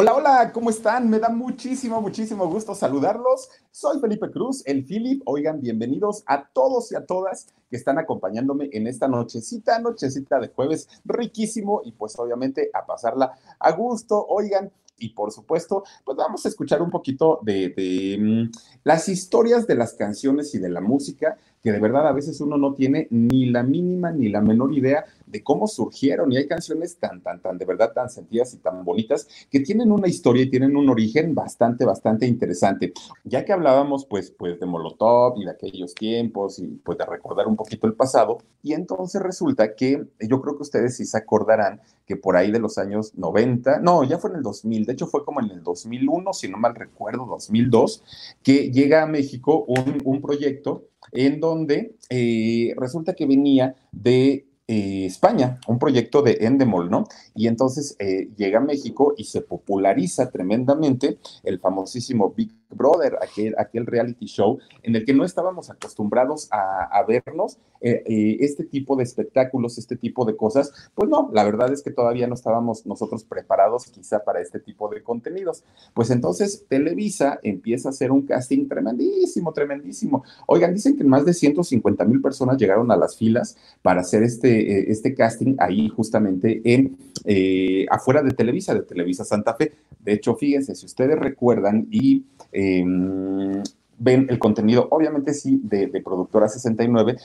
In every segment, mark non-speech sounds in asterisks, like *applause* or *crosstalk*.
Hola, hola, ¿cómo están? Me da muchísimo, muchísimo gusto saludarlos. Soy Felipe Cruz, el Philip. Oigan, bienvenidos a todos y a todas que están acompañándome en esta nochecita, nochecita de jueves riquísimo y pues obviamente a pasarla a gusto. Oigan, y por supuesto, pues vamos a escuchar un poquito de, de mm, las historias de las canciones y de la música que de verdad a veces uno no tiene ni la mínima ni la menor idea de cómo surgieron. Y hay canciones tan, tan, tan, de verdad, tan sentidas y tan bonitas que tienen una historia y tienen un origen bastante, bastante interesante. Ya que hablábamos, pues, pues de Molotov y de aquellos tiempos y pues de recordar un poquito el pasado, y entonces resulta que yo creo que ustedes sí se acordarán que por ahí de los años 90, no, ya fue en el 2000, de hecho fue como en el 2001, si no mal recuerdo, 2002, que llega a México un, un proyecto en donde eh, resulta que venía de eh, España, un proyecto de Endemol, ¿no? Y entonces eh, llega a México y se populariza tremendamente el famosísimo Big Brother, aquel, aquel reality show en el que no estábamos acostumbrados a, vernos este tipo de espectáculos, este tipo de cosas. Pues no, la verdad es que todavía no estábamos nosotros preparados quizá para este tipo de contenidos. Pues entonces Televisa empieza a hacer un casting tremendísimo, tremendísimo. Oigan, dicen que más de 150 mil personas llegaron a las filas para hacer este eh, este, casting ahí justamente en eh, afuera de Televisa, de Televisa Santa Fe. De hecho, fíjense, si ustedes recuerdan y em, ven el contenido, obviamente sí, de, Productora 69,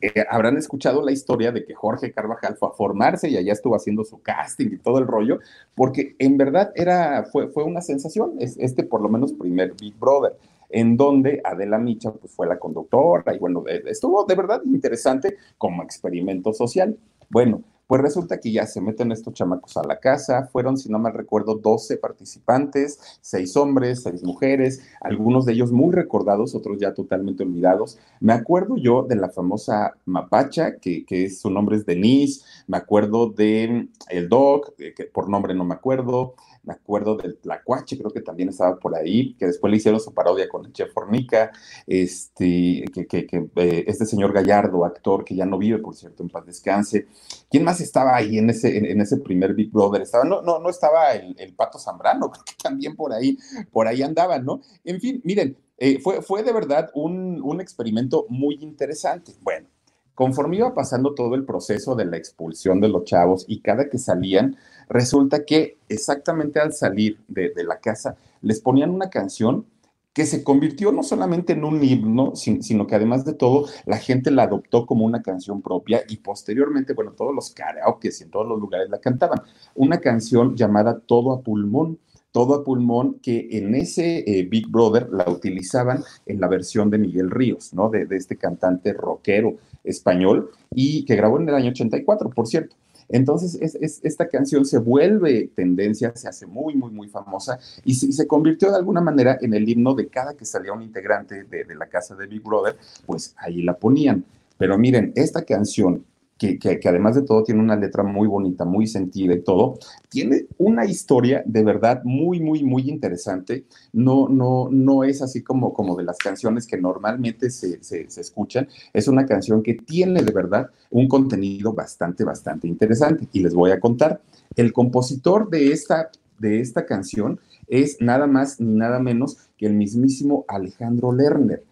eh, habrán escuchado la historia de que Jorge Carvajal fue a formarse y allá estuvo haciendo su casting y todo el rollo, porque en verdad era, fue, fue una sensación, es este por lo menos primer Big Brother en donde Adela Micha pues, fue la conductora y bueno, estuvo de verdad interesante como experimento social. Bueno, pues resulta que ya se meten estos chamacos a la casa, fueron, si no mal recuerdo, 12 participantes, 6 hombres, 6 mujeres, algunos de ellos muy recordados, otros ya totalmente olvidados. Me acuerdo yo de la famosa Mapacha, que, su nombre es Denise, me acuerdo de el Doc, eh, que por nombre no me acuerdo, me acuerdo del Tlacuache, creo que también estaba por ahí, que después le hicieron su parodia con el Chef Fornica, este, que, que, eh, este señor Gallardo, actor que ya no vive, por cierto, en paz descanse. ¿Quién más estaba ahí en ese, en, ese primer Big Brother? Estaba, no, no, no estaba el, Pato Zambrano, *laughs* creo que también por ahí, por ahí andaban, ¿no? En fin, miren, eh, fue, fue de verdad un, un experimento muy interesante. Bueno, conforme iba pasando todo el proceso de la expulsión de los chavos y cada que salían, Resulta que exactamente al salir de, la casa les ponían una canción que se convirtió no solamente en un himno, sino que además de todo, la gente la adoptó como una canción propia y posteriormente, bueno, todos los karaokes y en todos los lugares la cantaban. Una canción llamada Todo a Pulmón, Todo a Pulmón, que en ese eh, Big Brother la utilizaban en la versión de Miguel Ríos, ¿no? De, de este cantante rockero español y que grabó en el año 84, por cierto. Entonces, es, esta canción se vuelve tendencia, se hace muy, muy, muy famosa y se, convirtió de alguna manera en el himno de cada que salía un integrante de, de la casa de Big Brother, pues ahí la ponían. Pero miren, esta canción que, además de todo tiene una letra muy bonita, muy sentida y todo, tiene una historia de verdad muy, muy, muy interesante. No, no, no es así como, como de las canciones que normalmente se, se, escuchan. Es una canción que tiene de verdad un contenido bastante, bastante interesante. Y les voy a contar, el compositor de esta, de esta canción es nada más ni nada menos que el mismísimo Alejandro Lerner.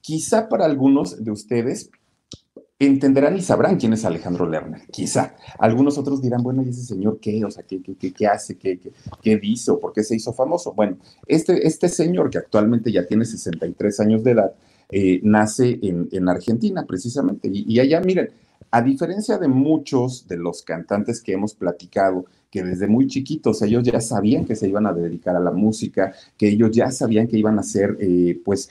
Quizá para algunos de ustedes entenderán y sabrán quién es Alejandro Lerner, quizá. Algunos otros dirán, bueno, ¿y ese señor qué? O sea, ¿qué, qué, qué hace? ¿Qué, ¿Qué, dice? ¿O por qué se hizo famoso? Bueno, este, este señor que actualmente ya tiene 63 años de edad, eh, nace en, en, Argentina precisamente. Y, allá, miren, a diferencia de muchos de los cantantes que hemos platicado, que desde muy chiquitos ellos ya sabían que se iban a dedicar a la música, que ellos ya sabían que iban a ser, eh, pues,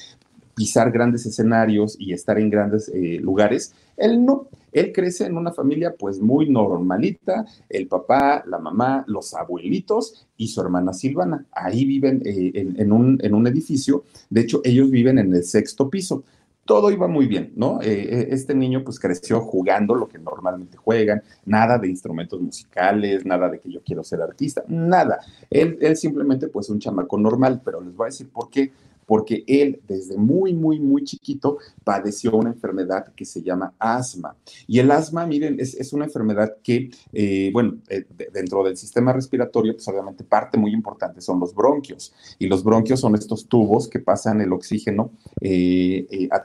pisar grandes escenarios y estar en grandes eh, lugares. Él no, él crece en una familia pues muy normalita, el papá, la mamá, los abuelitos y su hermana Silvana. Ahí viven eh, en, un, en un edificio, de hecho ellos viven en el sexto piso todo iba muy bien, ¿no? Eh, este niño pues creció jugando lo que normalmente juegan, nada de instrumentos musicales, nada de que yo quiero ser artista, nada. Él, él simplemente pues un chamaco normal, pero les voy a decir por qué porque él desde muy, muy, muy chiquito padeció una enfermedad que se llama asma. Y el asma, miren, es, una enfermedad que, eh, bueno, eh, dentro del sistema respiratorio, pues obviamente parte muy importante son los bronquios. Y los bronquios son estos tubos que pasan el oxígeno eh, a,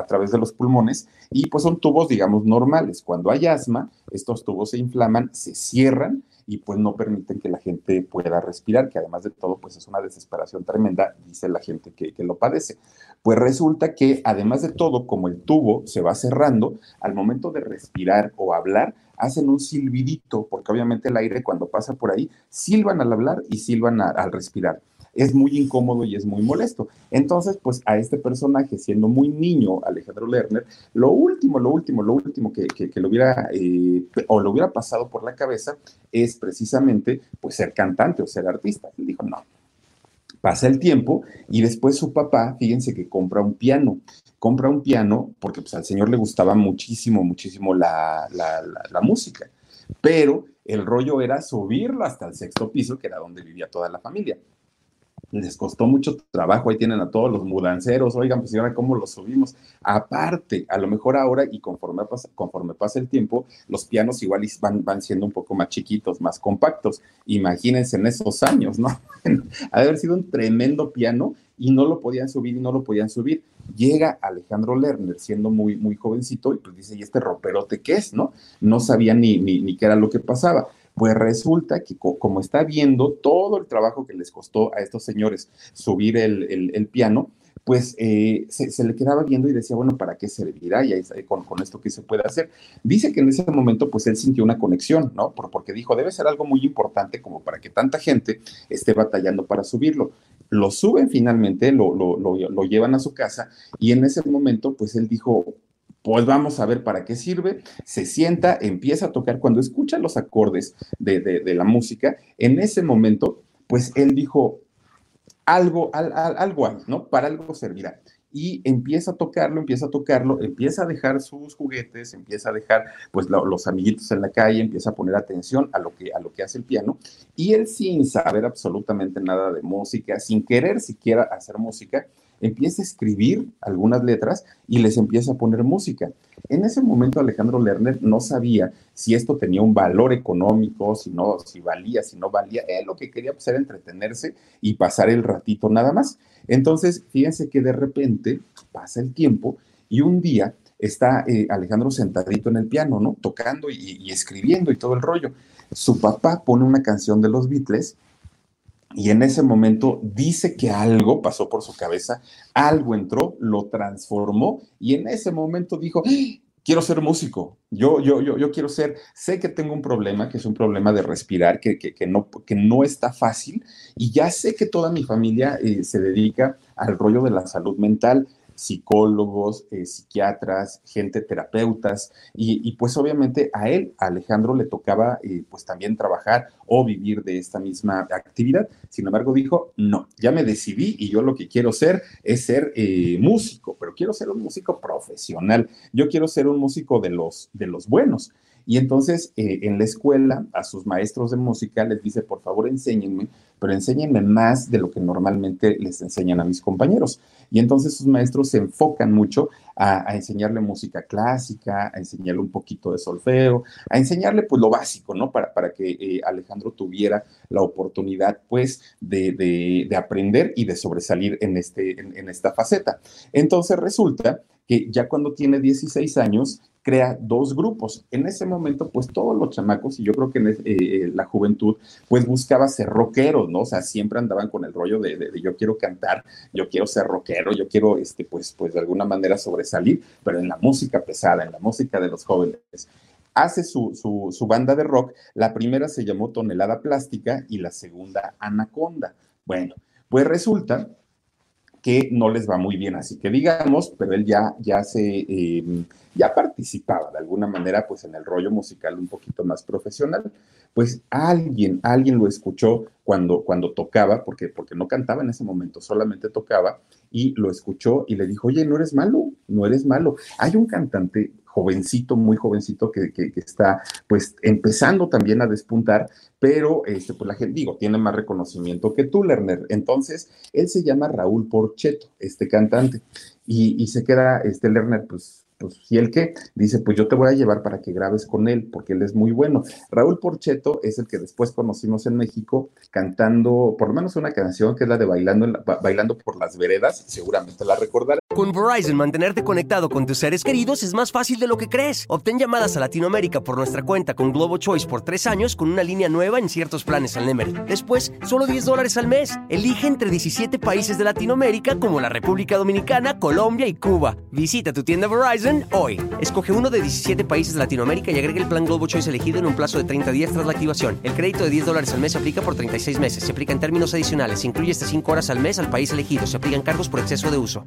a través de los pulmones y pues son tubos, digamos, normales. Cuando hay asma, estos tubos se inflaman, se cierran y pues no permiten que la gente pueda respirar, que además de todo pues es una desesperación tremenda, dice la gente que, que lo padece. Pues resulta que además de todo, como el tubo se va cerrando, al momento de respirar o hablar, hacen un silbidito, porque obviamente el aire cuando pasa por ahí, silban al hablar y silban al respirar es muy incómodo y es muy molesto. Entonces, pues a este personaje, siendo muy niño, Alejandro Lerner, lo último, lo último, lo último que, que, lo hubiera, eh, o lo hubiera pasado por la cabeza es precisamente, pues ser cantante o ser artista. Dijo, no, pasa el tiempo y después su papá, fíjense que compra un piano. Compra un piano porque pues, al señor le gustaba muchísimo, muchísimo la, la, la música. Pero el rollo era subirlo hasta el sexto piso, que era donde vivía toda la familia les costó mucho trabajo, ahí tienen a todos los mudanceros, oigan, pues ahora cómo los subimos. Aparte, a lo mejor ahora y conforme pasa, conforme pasa el tiempo, los pianos igual van, van siendo un poco más chiquitos, más compactos. Imagínense en esos años, ¿no? *laughs* ha de haber sido un tremendo piano y no lo podían subir y no lo podían subir. Llega Alejandro Lerner siendo muy, muy jovencito y pues dice, ¿y este roperote qué es, no? No sabía ni, ni qué era lo que pasaba. Pues resulta que como está viendo todo el trabajo que les costó a estos señores subir el, piano, pues eh, se, le quedaba viendo y decía, bueno, ¿para qué servirá? Y ahí, con, con, esto que se puede hacer. Dice que en ese momento, pues él sintió una conexión, ¿no? porque dijo, debe ser algo muy importante como para que tanta gente esté batallando para subirlo. Lo suben finalmente, lo, lo, lo llevan a su casa y en ese momento, pues él dijo, pues vamos a ver para qué sirve, se sienta, empieza a tocar, cuando escucha los acordes de, la música, en ese momento, pues él dijo, algo, algo hay, ¿no? Para algo servirá. Y empieza a tocarlo, empieza a tocarlo, empieza a dejar sus juguetes, empieza a dejar pues los amiguitos en la calle, empieza a poner atención a lo que a lo que hace el piano y él sin saber absolutamente nada de música, sin querer siquiera hacer música, empieza a escribir algunas letras y les empieza a poner música. En ese momento Alejandro Lerner no sabía si esto tenía un valor económico, si no, si valía, si no valía. Él lo que quería pues, era entretenerse y pasar el ratito nada más. Entonces, fíjense que de repente pasa el tiempo y un día está eh, Alejandro sentadito en el piano, ¿no? Tocando y, y escribiendo y todo el rollo. Su papá pone una canción de los Beatles y en ese momento dice que algo pasó por su cabeza, algo entró, lo transformó y en ese momento dijo, ¡Ah! quiero ser músico, yo, yo, yo, yo quiero ser, sé que tengo un problema, que es un problema de respirar, que, que, no, que no está fácil y ya sé que toda mi familia eh, se dedica al rollo de la salud mental, psicólogos, eh, psiquiatras, gente terapeutas, y, pues obviamente a él, a Alejandro, le tocaba eh, pues también trabajar o vivir de esta misma actividad. Sin embargo, dijo, no, ya me decidí y yo lo que quiero ser es ser eh, músico, pero quiero ser un músico profesional, yo quiero ser un músico de los, de los buenos. Y entonces en la escuela a sus maestros de música les dice, por favor, enséñenme pero enséñenme más de lo que normalmente les enseñan a mis compañeros. Y entonces sus maestros se enfocan mucho a, enseñarle música clásica, a enseñarle un poquito de solfeo, a enseñarle pues lo básico, ¿no? Para, para que eh, Alejandro tuviera la oportunidad pues de, aprender y de sobresalir en, este, en esta faceta. Entonces resulta que ya cuando tiene 16 años, crea dos grupos. En ese momento, pues todos los chamacos, y yo creo que en eh, eh, la juventud, pues buscaba ser rockeros, ¿no? O sea, siempre andaban con el rollo de, yo quiero cantar, yo quiero ser rockero, yo quiero, este, pues, pues de alguna manera sobresalir, pero en la música pesada, en la música de los jóvenes hace su, su, su, banda de rock. La primera se llamó Tonelada Plástica y la segunda Anaconda. Bueno, pues resulta que no les va muy bien, así que digamos, pero él ya, ya se, em, ya participaba de alguna manera, pues en el rollo musical un poquito más profesional, pues alguien, alguien lo escuchó cuando, cuando tocaba, porque, porque no cantaba en ese momento, solamente tocaba, y lo escuchó y le dijo, oye, no eres malo, no eres malo. Hay un cantante jovencito, muy jovencito, que, está pues empezando también a despuntar, pero este, pues la gente, digo, tiene más reconocimiento que tú, Lerner. Entonces, él se llama Raúl Porcheto, este cantante, y, y se queda, este Lerner, pues pues, ¿y el qué? Dice, pues yo te voy a llevar para que grabes con él, porque él es muy bueno. Raúl Porcheto es el que después conocimos en México cantando por lo menos una canción que es la de Bailando, Bailando por las Veredas, seguramente la recordarás. Con Verizon, mantenerte conectado con tus seres queridos es más fácil de lo que crees. Obtén llamadas a Latinoamérica por nuestra cuenta con Globo Choice por tres años con una línea nueva en ciertos planes al Nemer. Después, solo 10 dólares al mes. Elige entre 17 países de Latinoamérica como la República Dominicana, Colombia y Cuba. Visita tu tienda Verizon hoy. Escoge uno de 17 países de Latinoamérica y agregue el plan Globo Choice elegido en un plazo de 30 días tras la activación. El crédito de 10 dólares al mes aplica por 36 meses. Se aplica en términos adicionales. Se incluye hasta 5 horas al mes al país elegido. Se aplican cargos por exceso de uso.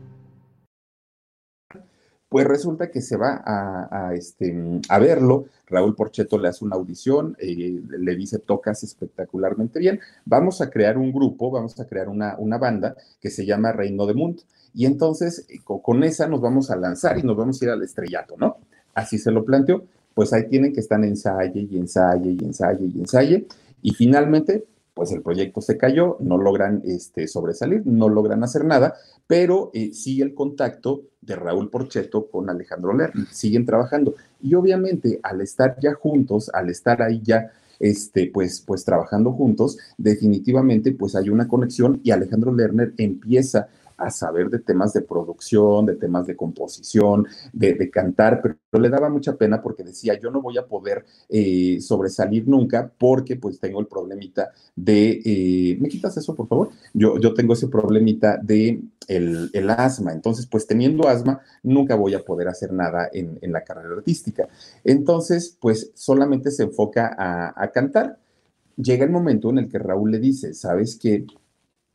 Pues resulta que se va a, este, a verlo. Raúl Porcheto le hace una audición, eh, le dice tocas espectacularmente bien. Vamos a crear un grupo, vamos a crear una, una banda que se llama Reino de Mundo. Y entonces eh, con esa nos vamos a lanzar y nos vamos a ir al estrellato, ¿no? Así se lo planteó. Pues ahí tienen que estar ensaye y ensaye y ensaye y ensaye. Y finalmente, pues el proyecto se cayó, no logran este, sobresalir, no logran hacer nada, pero eh, sigue el contacto de Raúl Porcheto con Alejandro Lerner, siguen trabajando. Y obviamente al estar ya juntos, al estar ahí ya este, pues, pues trabajando juntos, definitivamente pues hay una conexión y Alejandro Lerner empieza a saber de temas de producción, de temas de composición, de, cantar, pero le daba mucha pena porque decía, yo no voy a poder eh, sobresalir nunca porque pues tengo el problemita de, eh, ¿me quitas eso por favor? Yo, yo tengo ese problemita de el, asma, entonces pues teniendo asma nunca voy a poder hacer nada en, la carrera artística. Entonces pues solamente se enfoca a, a cantar. Llega el momento en el que Raúl le dice, ¿sabes qué?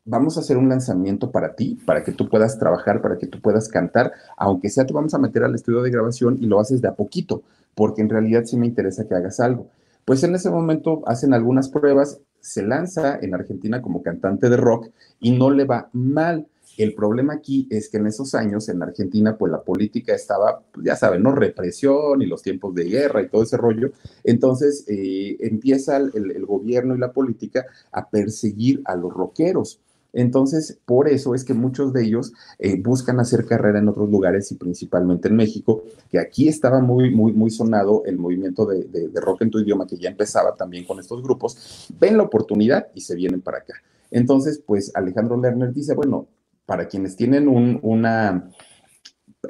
Vamos a hacer un lanzamiento para ti, para que tú puedas trabajar, para que tú puedas cantar, aunque sea te vamos a meter al estudio de grabación y lo haces de a poquito, porque en realidad sí me interesa que hagas algo. Pues en ese momento hacen algunas pruebas, se lanza en Argentina como cantante de rock y no le va mal. El problema aquí es que en esos años en Argentina, pues la política estaba, pues, ya saben, ¿no? Represión y los tiempos de guerra y todo ese rollo. Entonces eh, empieza el, el, gobierno y la política a perseguir a los rockeros. Entonces, por eso es que muchos de ellos eh, buscan hacer carrera en otros lugares y principalmente en México, que aquí estaba muy, muy, muy sonado el movimiento de, rock en tu idioma, que ya empezaba también con estos grupos, ven la oportunidad y se vienen para acá. Entonces, pues Alejandro Lerner dice, bueno, para quienes tienen una...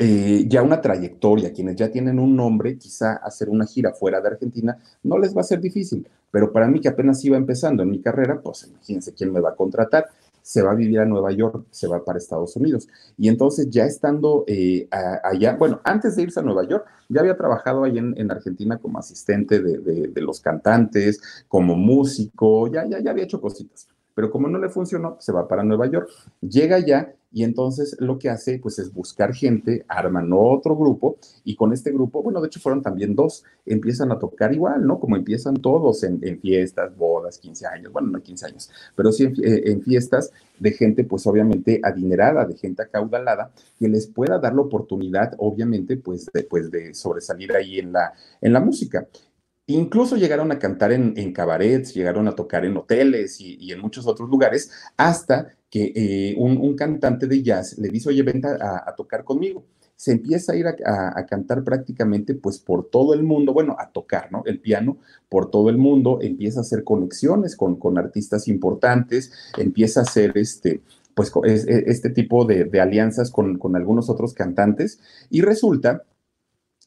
Eh, ya una trayectoria, quienes ya tienen un nombre, quizá hacer una gira fuera de Argentina no les va a ser difícil, pero para mí que apenas iba empezando en mi carrera, pues imagínense quién me va a contratar se va a vivir a Nueva York, se va para Estados Unidos. Y entonces ya estando eh, allá, bueno, antes de irse a Nueva York, ya había trabajado ahí en, Argentina como asistente de, los cantantes, como músico, ya, ya, ya había hecho cositas. Pero como no le funcionó, se va para Nueva York. Llega allá y entonces lo que hace pues es buscar gente, arman otro grupo y con este grupo, bueno, de hecho fueron también dos, empiezan a tocar igual, ¿no? Como empiezan todos en, fiestas, bodas, 15 años, bueno, no 15 años, pero sí eh, en, fiestas de gente pues obviamente adinerada, de gente acaudalada, que les pueda dar la oportunidad, obviamente, pues de, pues, de sobresalir ahí en la, en la música. Incluso llegaron a cantar en, cabarets, llegaron a tocar en hoteles y, en muchos otros lugares, hasta que eh, un, cantante de jazz le dice, oye, venta a, tocar conmigo. Se empieza a ir a, cantar prácticamente pues por todo el mundo, bueno, a tocar, ¿no? El piano por todo el mundo, empieza a hacer conexiones con, con artistas importantes, empieza a hacer este, pues e, este tipo de, alianzas con, con algunos otros cantantes y resulta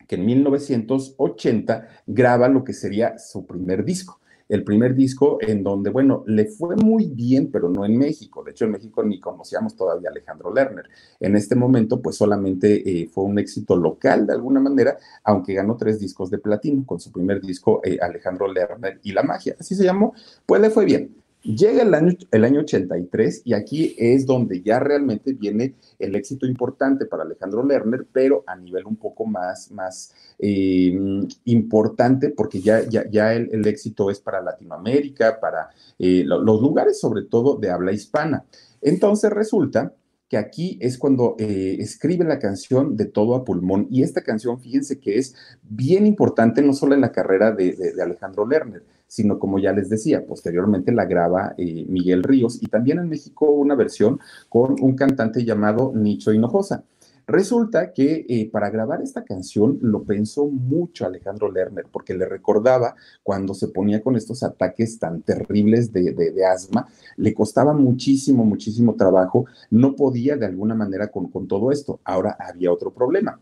que en 1980 graba lo que sería su primer disco. El primer disco en donde, bueno, le fue muy bien, pero no en México. De hecho, en México ni conocíamos todavía a Alejandro Lerner. En este momento, pues solamente eh, fue un éxito local de alguna manera, aunque ganó tres discos de platino con su primer disco, eh, Alejandro Lerner y la magia. Así se llamó. Pues le fue bien. Llega el año, el año 83 y aquí es donde ya realmente viene el éxito importante para Alejandro Lerner, pero a nivel un poco más, más eh, importante porque ya, ya, ya el, éxito es para Latinoamérica, para eh, los lugares sobre todo de habla hispana. Entonces resulta que aquí es cuando eh, escribe la canción de todo a pulmón. Y esta canción, fíjense que es bien importante, no solo en la carrera de, Alejandro Lerner, sino como ya les decía, posteriormente la graba eh, Miguel Ríos y también en México una versión con un cantante llamado Nicho Hinojosa. Resulta que eh, para grabar esta canción lo pensó mucho Alejandro Lerner, porque le recordaba cuando se ponía con estos ataques tan terribles de, asma, le costaba muchísimo, muchísimo trabajo, no podía de alguna manera con, con todo esto. Ahora había otro problema.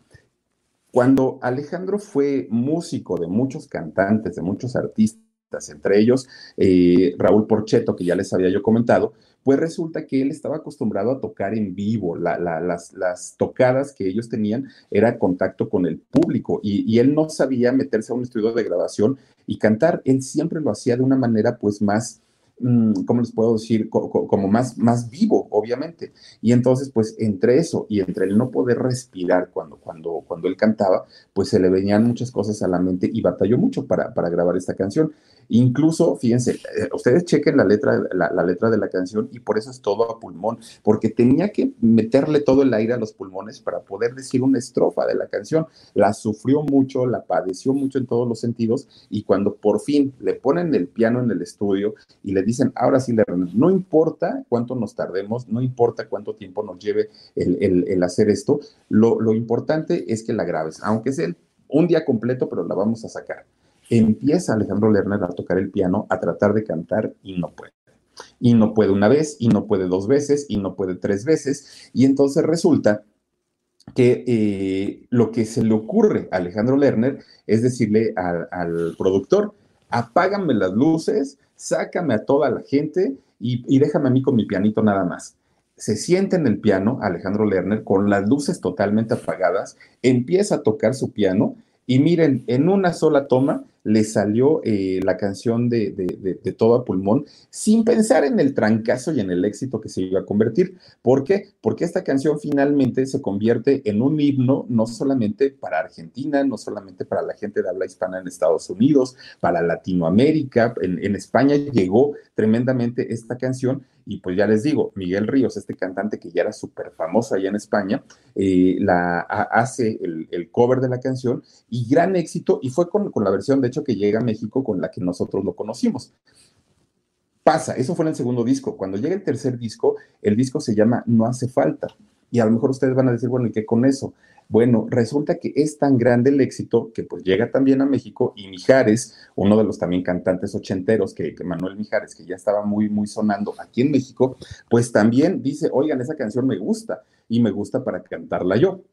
Cuando Alejandro fue músico de muchos cantantes, de muchos artistas, entre ellos eh, Raúl Porcheto, que ya les había yo comentado, pues resulta que él estaba acostumbrado a tocar en vivo, las, tocadas que ellos tenían era contacto con el público y, él no sabía meterse a un estudio de grabación y cantar, él siempre lo hacía de una manera pues más, mm, ¿cómo les puedo decir? como más, más vivo, obviamente. Y entonces, pues entre eso y entre el no poder respirar cuando, cuando, cuando él cantaba, pues se le venían muchas cosas a la mente y batalló mucho para, para grabar esta canción. Incluso, fíjense, eh, ustedes chequen la letra, la, letra de la canción y por eso es todo a pulmón, porque tenía que meterle todo el aire a los pulmones para poder decir una estrofa de la canción. La sufrió mucho, la padeció mucho en todos los sentidos y cuando por fin le ponen el piano en el estudio y le dicen, ahora sí, no importa cuánto nos tardemos, no importa cuánto tiempo nos lleve el, hacer esto, lo, lo importante es que la grabes, aunque sea un día completo, pero la vamos a sacar empieza Alejandro Lerner a tocar el piano, a tratar de cantar y no puede. Y no puede una vez, y no puede dos veces, y no puede tres veces. Y entonces resulta que eh, lo que se le ocurre a Alejandro Lerner es decirle al, productor, apágame las luces, sácame a toda la gente y, y, déjame a mí con mi pianito nada más. Se siente en el piano Alejandro Lerner con las luces totalmente apagadas, empieza a tocar su piano y miren, en una sola toma le salió eh, la canción de, de, todo a pulmón sin pensar en el trancazo y en el éxito que se iba a convertir. ¿Por qué? Porque esta canción finalmente se convierte en un himno no solamente para Argentina, no solamente para la gente de habla hispana en Estados Unidos, para Latinoamérica, en, en España llegó tremendamente esta canción y pues ya les digo, Miguel Ríos, este cantante que ya era súper famoso allá en España, eh, la, hace el, cover de la canción y gran éxito, y fue con, la versión, de hecho, que llega a México con la que nosotros lo conocimos. Pasa, eso fue en el segundo disco. Cuando llega el tercer disco, el disco se llama No hace falta. Y a lo mejor ustedes van a decir, bueno, ¿y qué con eso? Bueno, resulta que es tan grande el éxito que pues llega también a México y Mijares, uno de los también cantantes ochenteros, que, Manuel Mijares, que ya estaba muy, muy sonando aquí en México, pues también dice, oigan, esa canción me gusta y me gusta para cantarla yo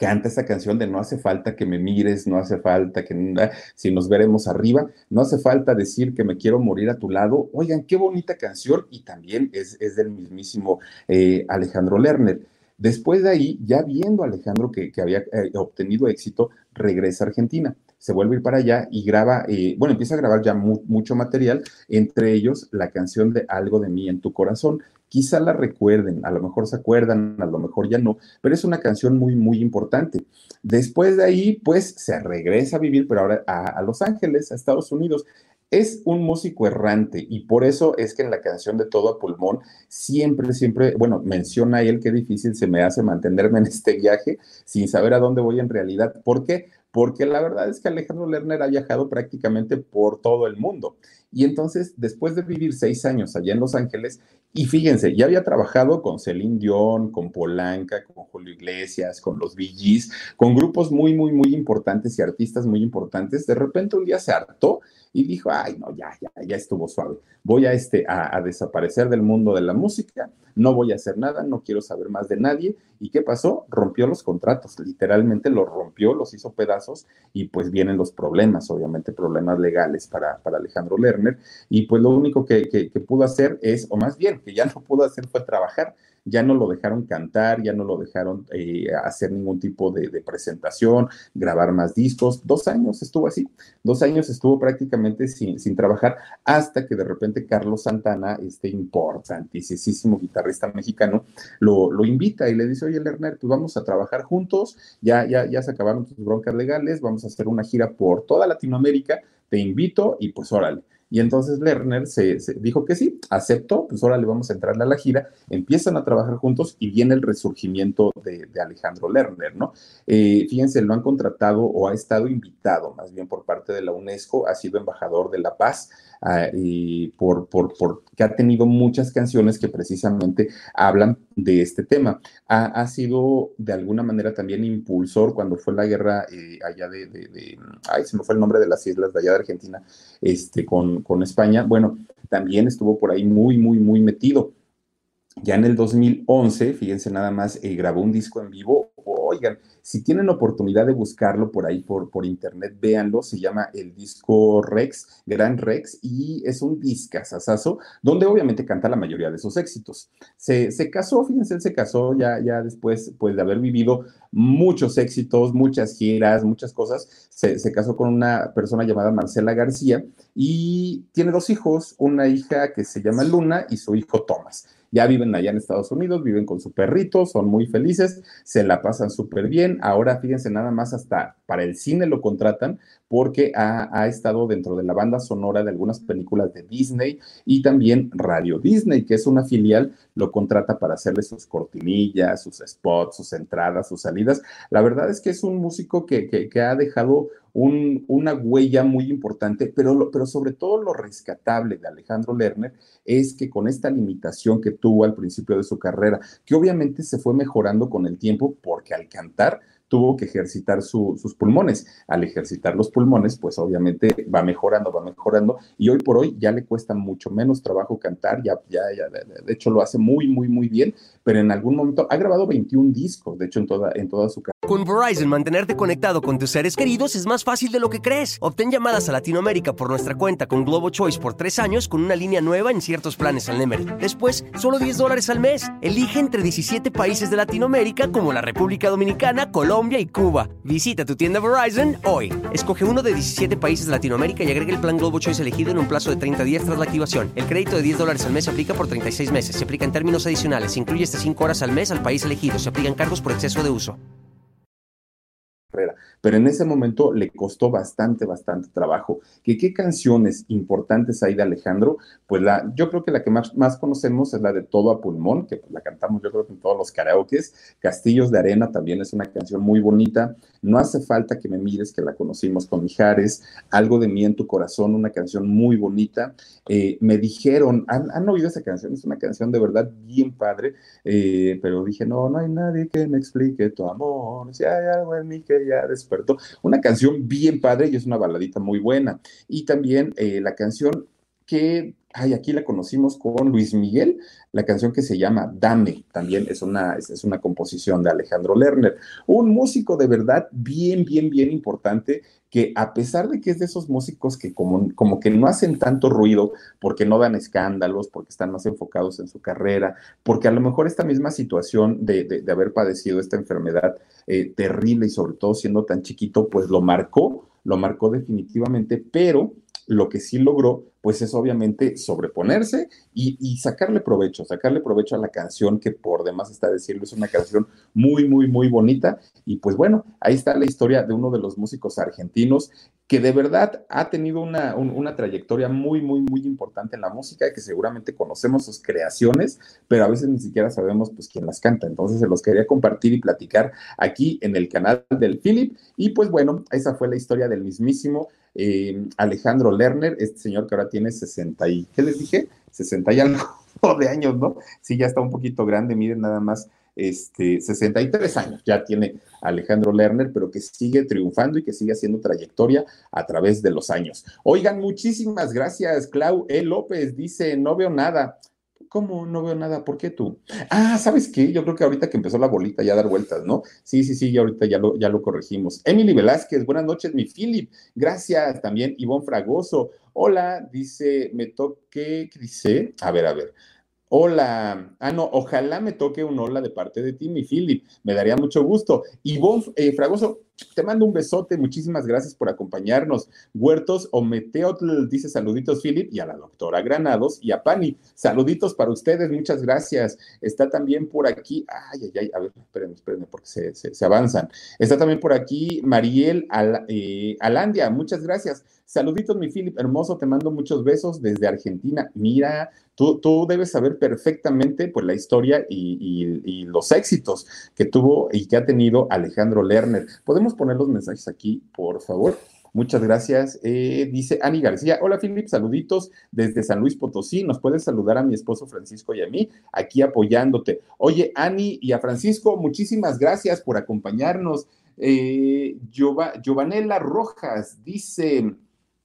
canta esa canción de no hace falta que me mires, no hace falta que si nos veremos arriba, no hace falta decir que me quiero morir a tu lado. Oigan, qué bonita canción y también es, del mismísimo eh, Alejandro Lerner. Después de ahí, ya viendo a Alejandro que, había eh, obtenido éxito, regresa a Argentina, se vuelve a ir para allá y graba, eh, bueno, empieza a grabar ya mucho material, entre ellos la canción de Algo de mí en tu corazón. Quizá la recuerden, a lo mejor se acuerdan, a lo mejor ya no, pero es una canción muy, muy importante. Después de ahí, pues se regresa a vivir, pero ahora a, a Los Ángeles, a Estados Unidos. Es un músico errante y por eso es que en la canción de Todo a Pulmón siempre, siempre, bueno, menciona él qué difícil se me hace mantenerme en este viaje sin saber a dónde voy en realidad. ¿Por qué? porque la verdad es que Alejandro Lerner ha viajado prácticamente por todo el mundo. Y entonces, después de vivir seis años allá en Los Ángeles, y fíjense, ya había trabajado con Celine Dion, con Polanca, con Julio Iglesias, con los VGs, con grupos muy, muy, muy importantes y artistas muy importantes, de repente un día se hartó y dijo, ay, no, ya, ya, ya estuvo suave. Voy a, este, a, desaparecer del mundo de la música, no voy a hacer nada, no quiero saber más de nadie. ¿Y qué pasó? Rompió los contratos, literalmente los rompió, los hizo pedazos y pues vienen los problemas, obviamente problemas legales para, para Alejandro Lerner. Y pues lo único que, pudo hacer es, o más bien, que ya no pudo hacer fue trabajar. Ya no lo dejaron cantar, ya no lo dejaron eh, hacer ningún tipo de, presentación, grabar más discos. Dos años estuvo así, dos años estuvo prácticamente sin, sin trabajar hasta que de repente Carlos Santana, este importantísimo guitarrista mexicano, lo, lo invita y le dice, oye, Lerner, pues vamos a trabajar juntos, ya, ya, ya se acabaron tus broncas legales, vamos a hacer una gira por toda Latinoamérica, te invito y pues órale. Y entonces Lerner se, dijo que sí, aceptó, pues ahora le vamos a entrarle a la gira, empiezan a trabajar juntos y viene el resurgimiento de, Alejandro Lerner, ¿no? Eh, fíjense, lo han contratado o ha estado invitado más bien por parte de la UNESCO, ha sido embajador de la paz Ah, y por, por, porque ha tenido muchas canciones que precisamente hablan de este tema. Ha, sido de alguna manera también impulsor cuando fue la guerra eh, allá de, ay, se me fue el nombre de las islas de allá de Argentina, este, con, con España. Bueno, también estuvo por ahí muy, muy, muy metido. Ya en el 2011, fíjense nada más, eh, grabó un disco en vivo. Oigan, si tienen oportunidad de buscarlo por ahí, por, por internet, véanlo. Se llama el disco Rex, Gran Rex, y es un discazazazo, donde obviamente canta la mayoría de sus éxitos. Se, se casó, fíjense, él se casó ya, ya después pues, de haber vivido muchos éxitos, muchas giras, muchas cosas. Se, se casó con una persona llamada Marcela García y tiene dos hijos, una hija que se llama Luna y su hijo Tomás ya viven allá en Estados Unidos, viven con su perrito, son muy felices, se la pasan súper bien. Ahora fíjense nada más hasta para el cine lo contratan porque ha, estado dentro de la banda sonora de algunas películas de Disney y también Radio Disney, que es una filial, lo contrata para hacerle sus cortinillas, sus spots, sus entradas, sus salidas. La verdad es que es un músico que, ha dejado una huella muy importante, pero, pero sobre todo lo rescatable de Alejandro Lerner es que con esta limitación que tuvo al principio de su carrera, que obviamente se fue mejorando con el tiempo porque al cantar tuvo que ejercitar sus pulmones. Al ejercitar los pulmones, pues obviamente va mejorando, va mejorando, y hoy por hoy ya le cuesta mucho menos trabajo cantar, ya, ya, ya de hecho lo hace muy, muy, muy bien, pero en algún momento ha grabado 21 discos, de hecho en toda, en toda su carrera. Con Verizon, mantenerte conectado con tus seres queridos es más fácil de lo que crees. Obtén llamadas a Latinoamérica por nuestra cuenta con Globo Choice por tres años con una línea nueva en ciertos planes al Nemery. Después, solo 10 dólares al mes. Elige entre 17 países de Latinoamérica como la República Dominicana, Colombia, Colombia y Cuba. Visita tu tienda Verizon hoy. Escoge uno de 17 países de Latinoamérica y agrega el plan Globo Choice elegido en un plazo de 30 días tras la activación. El crédito de 10 dólares al mes se aplica por 36 meses. Se aplica en términos adicionales. Se incluye hasta 5 horas al mes al país elegido. Se aplican cargos por exceso de uso pero en ese momento le costó bastante, bastante trabajo. ¿Que ¿Qué canciones importantes hay de Alejandro? Pues la, yo creo que la que más, más conocemos es la de Todo a Pulmón, que pues la cantamos yo creo que en todos los karaokes. Castillos de Arena también es una canción muy bonita. No hace falta que me mires, que la conocimos con Mijares. Algo de mí en tu corazón, una canción muy bonita. Eh, me dijeron, ¿han, oído esa canción? Es una canción de verdad bien padre, eh, pero dije, no, no hay nadie que me explique tu amor. Si hay algo en mí que ya después una canción bien padre y es una baladita muy buena. Y también eh, la canción que, ay, aquí la conocimos con Luis Miguel, la canción que se llama Dame, también es una, es, una composición de Alejandro Lerner, un músico de verdad bien, bien, bien importante que a pesar de que es de esos músicos que como, como que no hacen tanto ruido porque no dan escándalos, porque están más enfocados en su carrera, porque a lo mejor esta misma situación de, de, haber padecido esta enfermedad eh, terrible y sobre todo siendo tan chiquito, pues lo marcó, lo marcó definitivamente, pero lo que sí logró pues es obviamente sobreponerse y, sacarle provecho, sacarle provecho a la canción que por demás está decirlo, es una canción muy, muy, muy bonita. Y pues bueno, ahí está la historia de uno de los músicos argentinos que de verdad ha tenido una, una trayectoria muy, muy, muy importante en la música, que seguramente conocemos sus creaciones, pero a veces ni siquiera sabemos pues quién las canta. Entonces se los quería compartir y platicar aquí en el canal del Philip. Y pues bueno, esa fue la historia del mismísimo eh, Alejandro Lerner, este señor que ahora tiene 60 y, ¿qué les dije? 60 y algo *laughs* de años, ¿no? Sí, ya está un poquito grande, miren nada más, este, 63 años ya tiene Alejandro Lerner, pero que sigue triunfando y que sigue haciendo trayectoria a través de los años. Oigan, muchísimas gracias, Clau E. López dice, no veo nada. ¿Cómo? No veo nada. ¿Por qué tú? Ah, ¿sabes qué? Yo creo que ahorita que empezó la bolita ya a dar vueltas, ¿no? Sí, sí, sí, ahorita ya lo, ya lo corregimos. Emily Velázquez, buenas noches, mi Philip. Gracias. También Ivonne Fragoso. Hola, dice, me toque, ¿qué dice? A ver, a ver. Hola. Ah, no, ojalá me toque un hola de parte de ti, mi Philip. Me daría mucho gusto. Ivonne eh, Fragoso, te mando un besote, muchísimas gracias por acompañarnos. Huertos o Meteotl dice saluditos, Philip, y a la doctora Granados y a Pani. Saluditos para ustedes, muchas gracias. Está también por aquí, ay, ay, ay, a ver, espérenme, espérenme, porque se, avanzan. Está también por aquí Mariel eh, Alandia, muchas gracias. Saluditos, mi Philip, hermoso, te mando muchos besos desde Argentina. Mira, tú, tú debes saber perfectamente pues, la historia y, y los éxitos que tuvo y que ha tenido Alejandro Lerner. Podemos poner los mensajes aquí, por favor. Muchas gracias. Eh, dice Ani García. Hola, Philip. Saluditos desde San Luis Potosí. Nos puedes saludar a mi esposo Francisco y a mí, aquí apoyándote. Oye, Ani y a Francisco, muchísimas gracias por acompañarnos. Eh, Giovanela Rojas dice.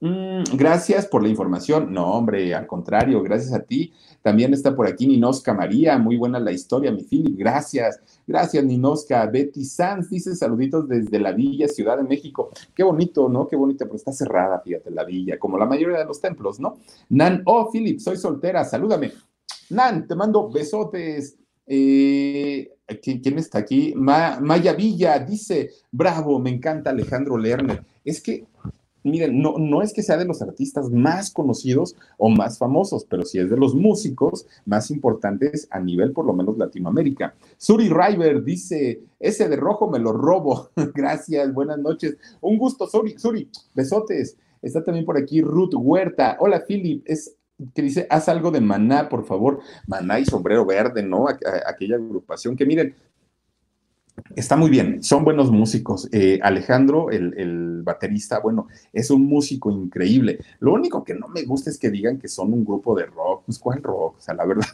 Mm, gracias por la información. No, hombre, al contrario, gracias a ti. También está por aquí Ninosca María, muy buena la historia, mi Philip, gracias. Gracias, Ninosca. Betty Sanz dice saluditos desde la Villa, Ciudad de México. Qué bonito, ¿no? Qué bonito, pero está cerrada, fíjate, la Villa, como la mayoría de los templos, ¿no? Nan, oh, Philip, soy soltera, salúdame. Nan, te mando besotes. Eh, ¿quién, está aquí? Maya Villa dice, bravo, me encanta Alejandro Lerner. Es que miren, no, no es que sea de los artistas más conocidos o más famosos, pero sí es de los músicos más importantes a nivel por lo menos Latinoamérica. Suri River dice, ese de rojo me lo robo. *laughs* Gracias, buenas noches. Un gusto, Suri, Suri, besotes. Está también por aquí Ruth Huerta. Hola, Philip, es que dice, haz algo de Maná, por favor. Maná y Sombrero Verde, ¿no? aquella agrupación que miren, Está muy bien, son buenos músicos. Eh, Alejandro, el, baterista, bueno, es un músico increíble. Lo único que no me gusta es que digan que son un grupo de rock. Pues, ¿cuál rock? O sea, la verdad,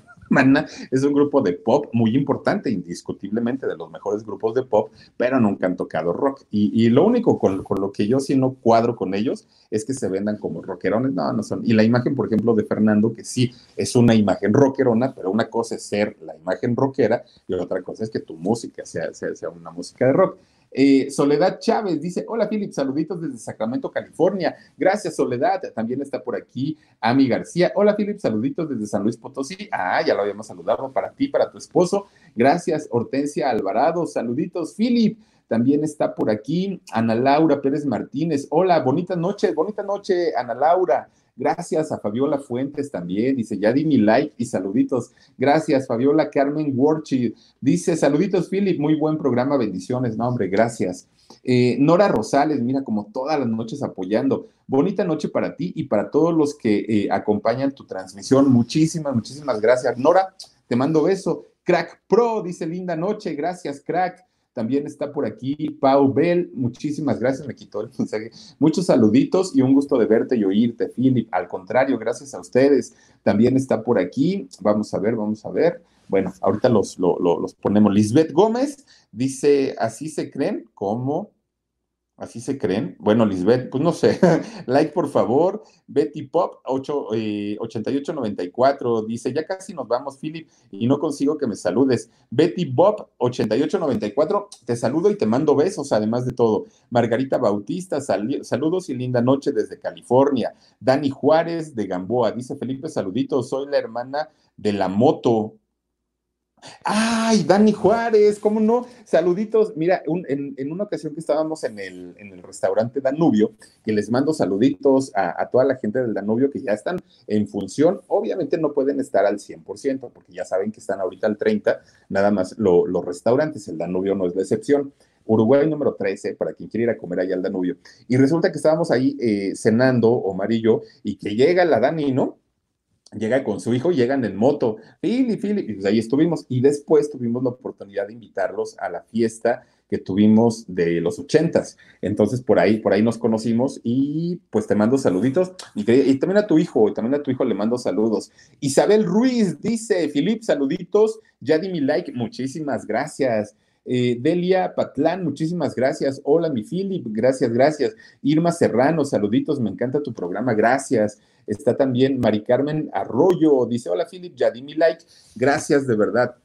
Es un grupo de pop muy importante, indiscutiblemente de los mejores grupos de pop, pero nunca han tocado rock. Y, lo único con, lo que yo sí no cuadro con ellos es que se vendan como rockerones. No, no son. Y la imagen, por ejemplo, de Fernando, que sí es una imagen rockerona, pero una cosa es ser la imagen rockera y otra cosa es que tu música sea, sea, sea una música de rock. Eh, Soledad Chávez dice, hola Philip, saluditos desde Sacramento, California. Gracias Soledad. También está por aquí Ami García. Hola Philip, saluditos desde San Luis Potosí. Ah, ya lo habíamos saludado para ti, para tu esposo. Gracias Hortensia Alvarado. Saluditos Philip. También está por aquí Ana Laura Pérez Martínez. Hola, bonita noche, bonita noche, Ana Laura. Gracias a Fabiola Fuentes también. Dice, ya di mi like y saluditos. Gracias, Fabiola Carmen Warchi. Dice, saluditos, Philip. Muy buen programa. Bendiciones. No, hombre, gracias. Eh, Nora Rosales, mira, como todas las noches apoyando. Bonita noche para ti y para todos los que eh, acompañan tu transmisión. Muchísimas, muchísimas gracias. Nora, te mando beso. Crack Pro, dice linda noche. Gracias, crack. También está por aquí Pau Bell. Muchísimas gracias, me quitó el mensaje. Muchos saluditos y un gusto de verte y oírte, Philip. Al contrario, gracias a ustedes. También está por aquí. Vamos a ver, vamos a ver. Bueno, ahorita los, los ponemos. Lisbeth Gómez dice, así se creen como Así se creen. Bueno, Lisbeth, pues no sé. *laughs* like, por favor. Betty Pop, 8, 8894, eh, dice, ya casi nos vamos, Philip, y no consigo que me saludes. Betty Bob, 8894, te saludo y te mando besos, además de todo. Margarita Bautista, saludos y linda noche desde California. Dani Juárez, de Gamboa, dice Felipe, saluditos, soy la hermana de la moto. Ay, Dani Juárez, ¿cómo no? Saluditos. Mira, en, una ocasión que estábamos en el, en el, restaurante Danubio, que les mando saluditos a, toda la gente del Danubio que ya están en función. Obviamente no pueden estar al 100%, porque ya saben que están ahorita al 30%, nada más los restaurantes. El Danubio no es la excepción. Uruguay número 13, para quien quiera ir a comer allá al Danubio. Y resulta que estábamos ahí eh, cenando, Omar y y que llega la Dani, ¿no? Llega con su hijo, llegan en moto, Philip, Philip, y pues ahí estuvimos. Y después tuvimos la oportunidad de invitarlos a la fiesta que tuvimos de los ochentas. Entonces, por ahí, por ahí nos conocimos y pues te mando saluditos. Y, también a tu hijo, y también a tu hijo le mando saludos. Isabel Ruiz dice, Philip, saluditos, ya di like, muchísimas gracias. Eh, Delia Patlán, muchísimas gracias. Hola, mi Philip, gracias, gracias. Irma Serrano, saluditos, me encanta tu programa, gracias. Está también Mari Carmen Arroyo, dice, hola Philip, ya di mi like, gracias de verdad.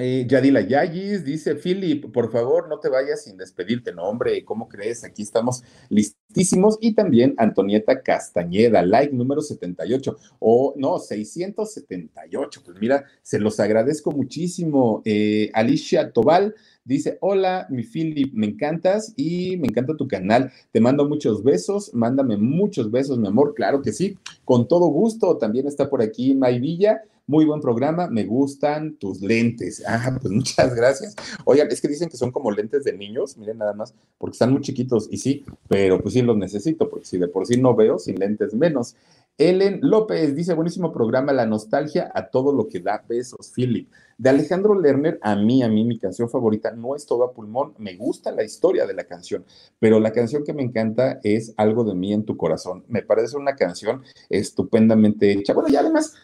Eh, Yadila Yagis dice, Philip, por favor, no te vayas sin despedirte. No, hombre, ¿cómo crees? Aquí estamos listísimos. Y también Antonieta Castañeda, like número 78. O no, 678. Pues mira, se los agradezco muchísimo. Eh, Alicia Tobal dice, hola, mi Philip, me encantas y me encanta tu canal. Te mando muchos besos. Mándame muchos besos, mi amor. Claro que sí. Con todo gusto. También está por aquí May Villa. Muy buen programa, me gustan tus lentes. Ah, pues muchas gracias. Oigan, es que dicen que son como lentes de niños, miren nada más, porque están muy chiquitos y sí, pero pues sí los necesito, porque si de por sí no veo, sin lentes menos. Ellen López dice, buenísimo programa, la nostalgia a todo lo que da besos, Philip. De Alejandro Lerner, a mí, a mí, mi canción favorita no es todo a pulmón, me gusta la historia de la canción, pero la canción que me encanta es Algo de mí en tu corazón. Me parece una canción estupendamente hecha. Bueno, y además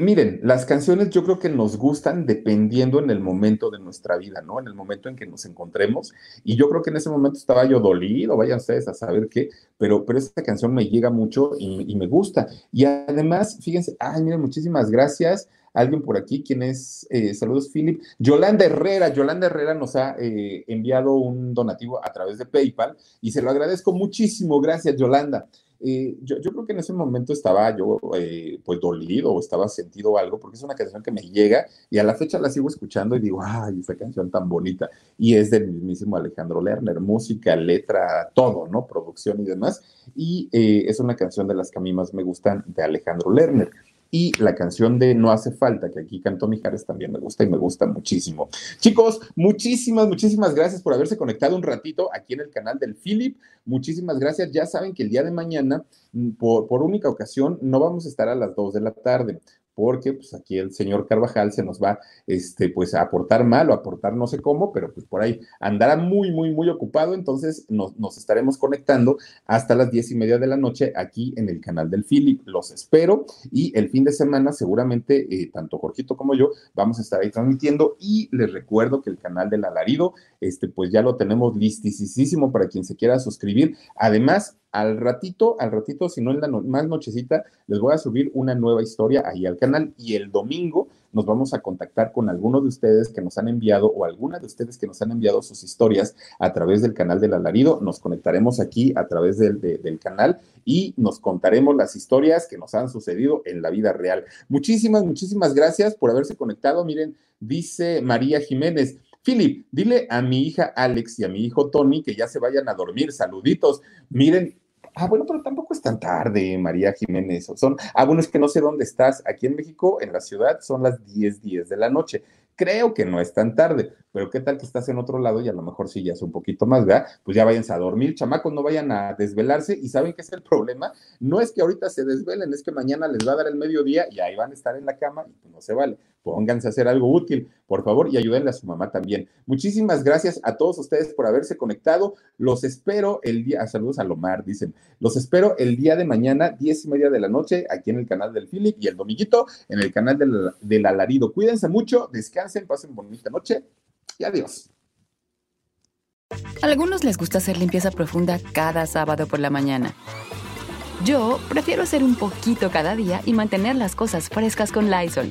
Miren, las canciones yo creo que nos gustan dependiendo en el momento de nuestra vida, ¿no? En el momento en que nos encontremos. Y yo creo que en ese momento estaba yo dolido, vayan ustedes a saber qué, pero, pero esta canción me llega mucho y, me gusta. Y además, fíjense, ay, miren, muchísimas gracias. Alguien por aquí, quien es, eh, saludos, Philip. Yolanda Herrera, Yolanda Herrera nos ha eh, enviado un donativo a través de PayPal y se lo agradezco muchísimo. Gracias, Yolanda. Eh, yo, creo que en ese momento estaba yo eh, pues dolido o estaba sentido algo, porque es una canción que me llega y a la fecha la sigo escuchando y digo, ay, esa canción tan bonita. Y es del mismísimo Alejandro Lerner, música, letra, todo, ¿no? Producción y demás. Y eh, es una canción de las que a mí más me gustan de Alejandro Lerner. Y la canción de No hace falta, que aquí cantó Mijares, también me gusta y me gusta muchísimo. Chicos, muchísimas, muchísimas gracias por haberse conectado un ratito aquí en el canal del Philip. Muchísimas gracias. Ya saben que el día de mañana, mm, por, por única ocasión, no vamos a estar a las 2 de la tarde porque pues aquí el señor Carvajal se nos va este, pues a aportar mal o aportar no sé cómo, pero pues por ahí andará muy, muy, muy ocupado, entonces nos, estaremos conectando hasta las diez y media de la noche aquí en el canal del Philip. Los espero y el fin de semana seguramente eh, tanto Jorgito como yo vamos a estar ahí transmitiendo y les recuerdo que el canal del alarido, este, pues ya lo tenemos listísimo para quien se quiera suscribir. Además, al ratito, al ratito, si no en la más nochecita, les voy a subir una nueva historia ahí al canal y el domingo nos vamos a contactar con algunos de ustedes que nos han enviado o alguna de ustedes que nos han enviado sus historias a través del canal del alarido. Nos conectaremos aquí a través del, del canal y nos contaremos las historias que nos han sucedido en la vida real. Muchísimas, muchísimas gracias por haberse conectado. Miren, dice María Jiménez. Philip, dile a mi hija Alex y a mi hijo Tony que ya se vayan a dormir. Saluditos. Miren, Ah, bueno, pero tampoco es tan tarde, María Jiménez. Son, ah, bueno, es que no sé dónde estás. Aquí en México, en la ciudad, son las 10, 10 de la noche. Creo que no es tan tarde, pero qué tal que estás en otro lado y a lo mejor sí ya es un poquito más, ¿verdad? Pues ya váyanse a dormir, chamacos, no vayan a desvelarse y saben qué es el problema. No es que ahorita se desvelen, es que mañana les va a dar el mediodía y ahí van a estar en la cama y pues no se vale. Pónganse a hacer algo útil, por favor, y ayúdenle a su mamá también. Muchísimas gracias a todos ustedes por haberse conectado. Los espero el día, saludos a Lomar, dicen, los espero el día de mañana, diez y media de la noche, aquí en el canal del Philip y el dominguito en el canal del, del Alarido. Cuídense mucho, descansen, pasen bonita noche y adiós. A algunos les gusta hacer limpieza profunda cada sábado por la mañana. Yo prefiero hacer un poquito cada día y mantener las cosas frescas con Lysol.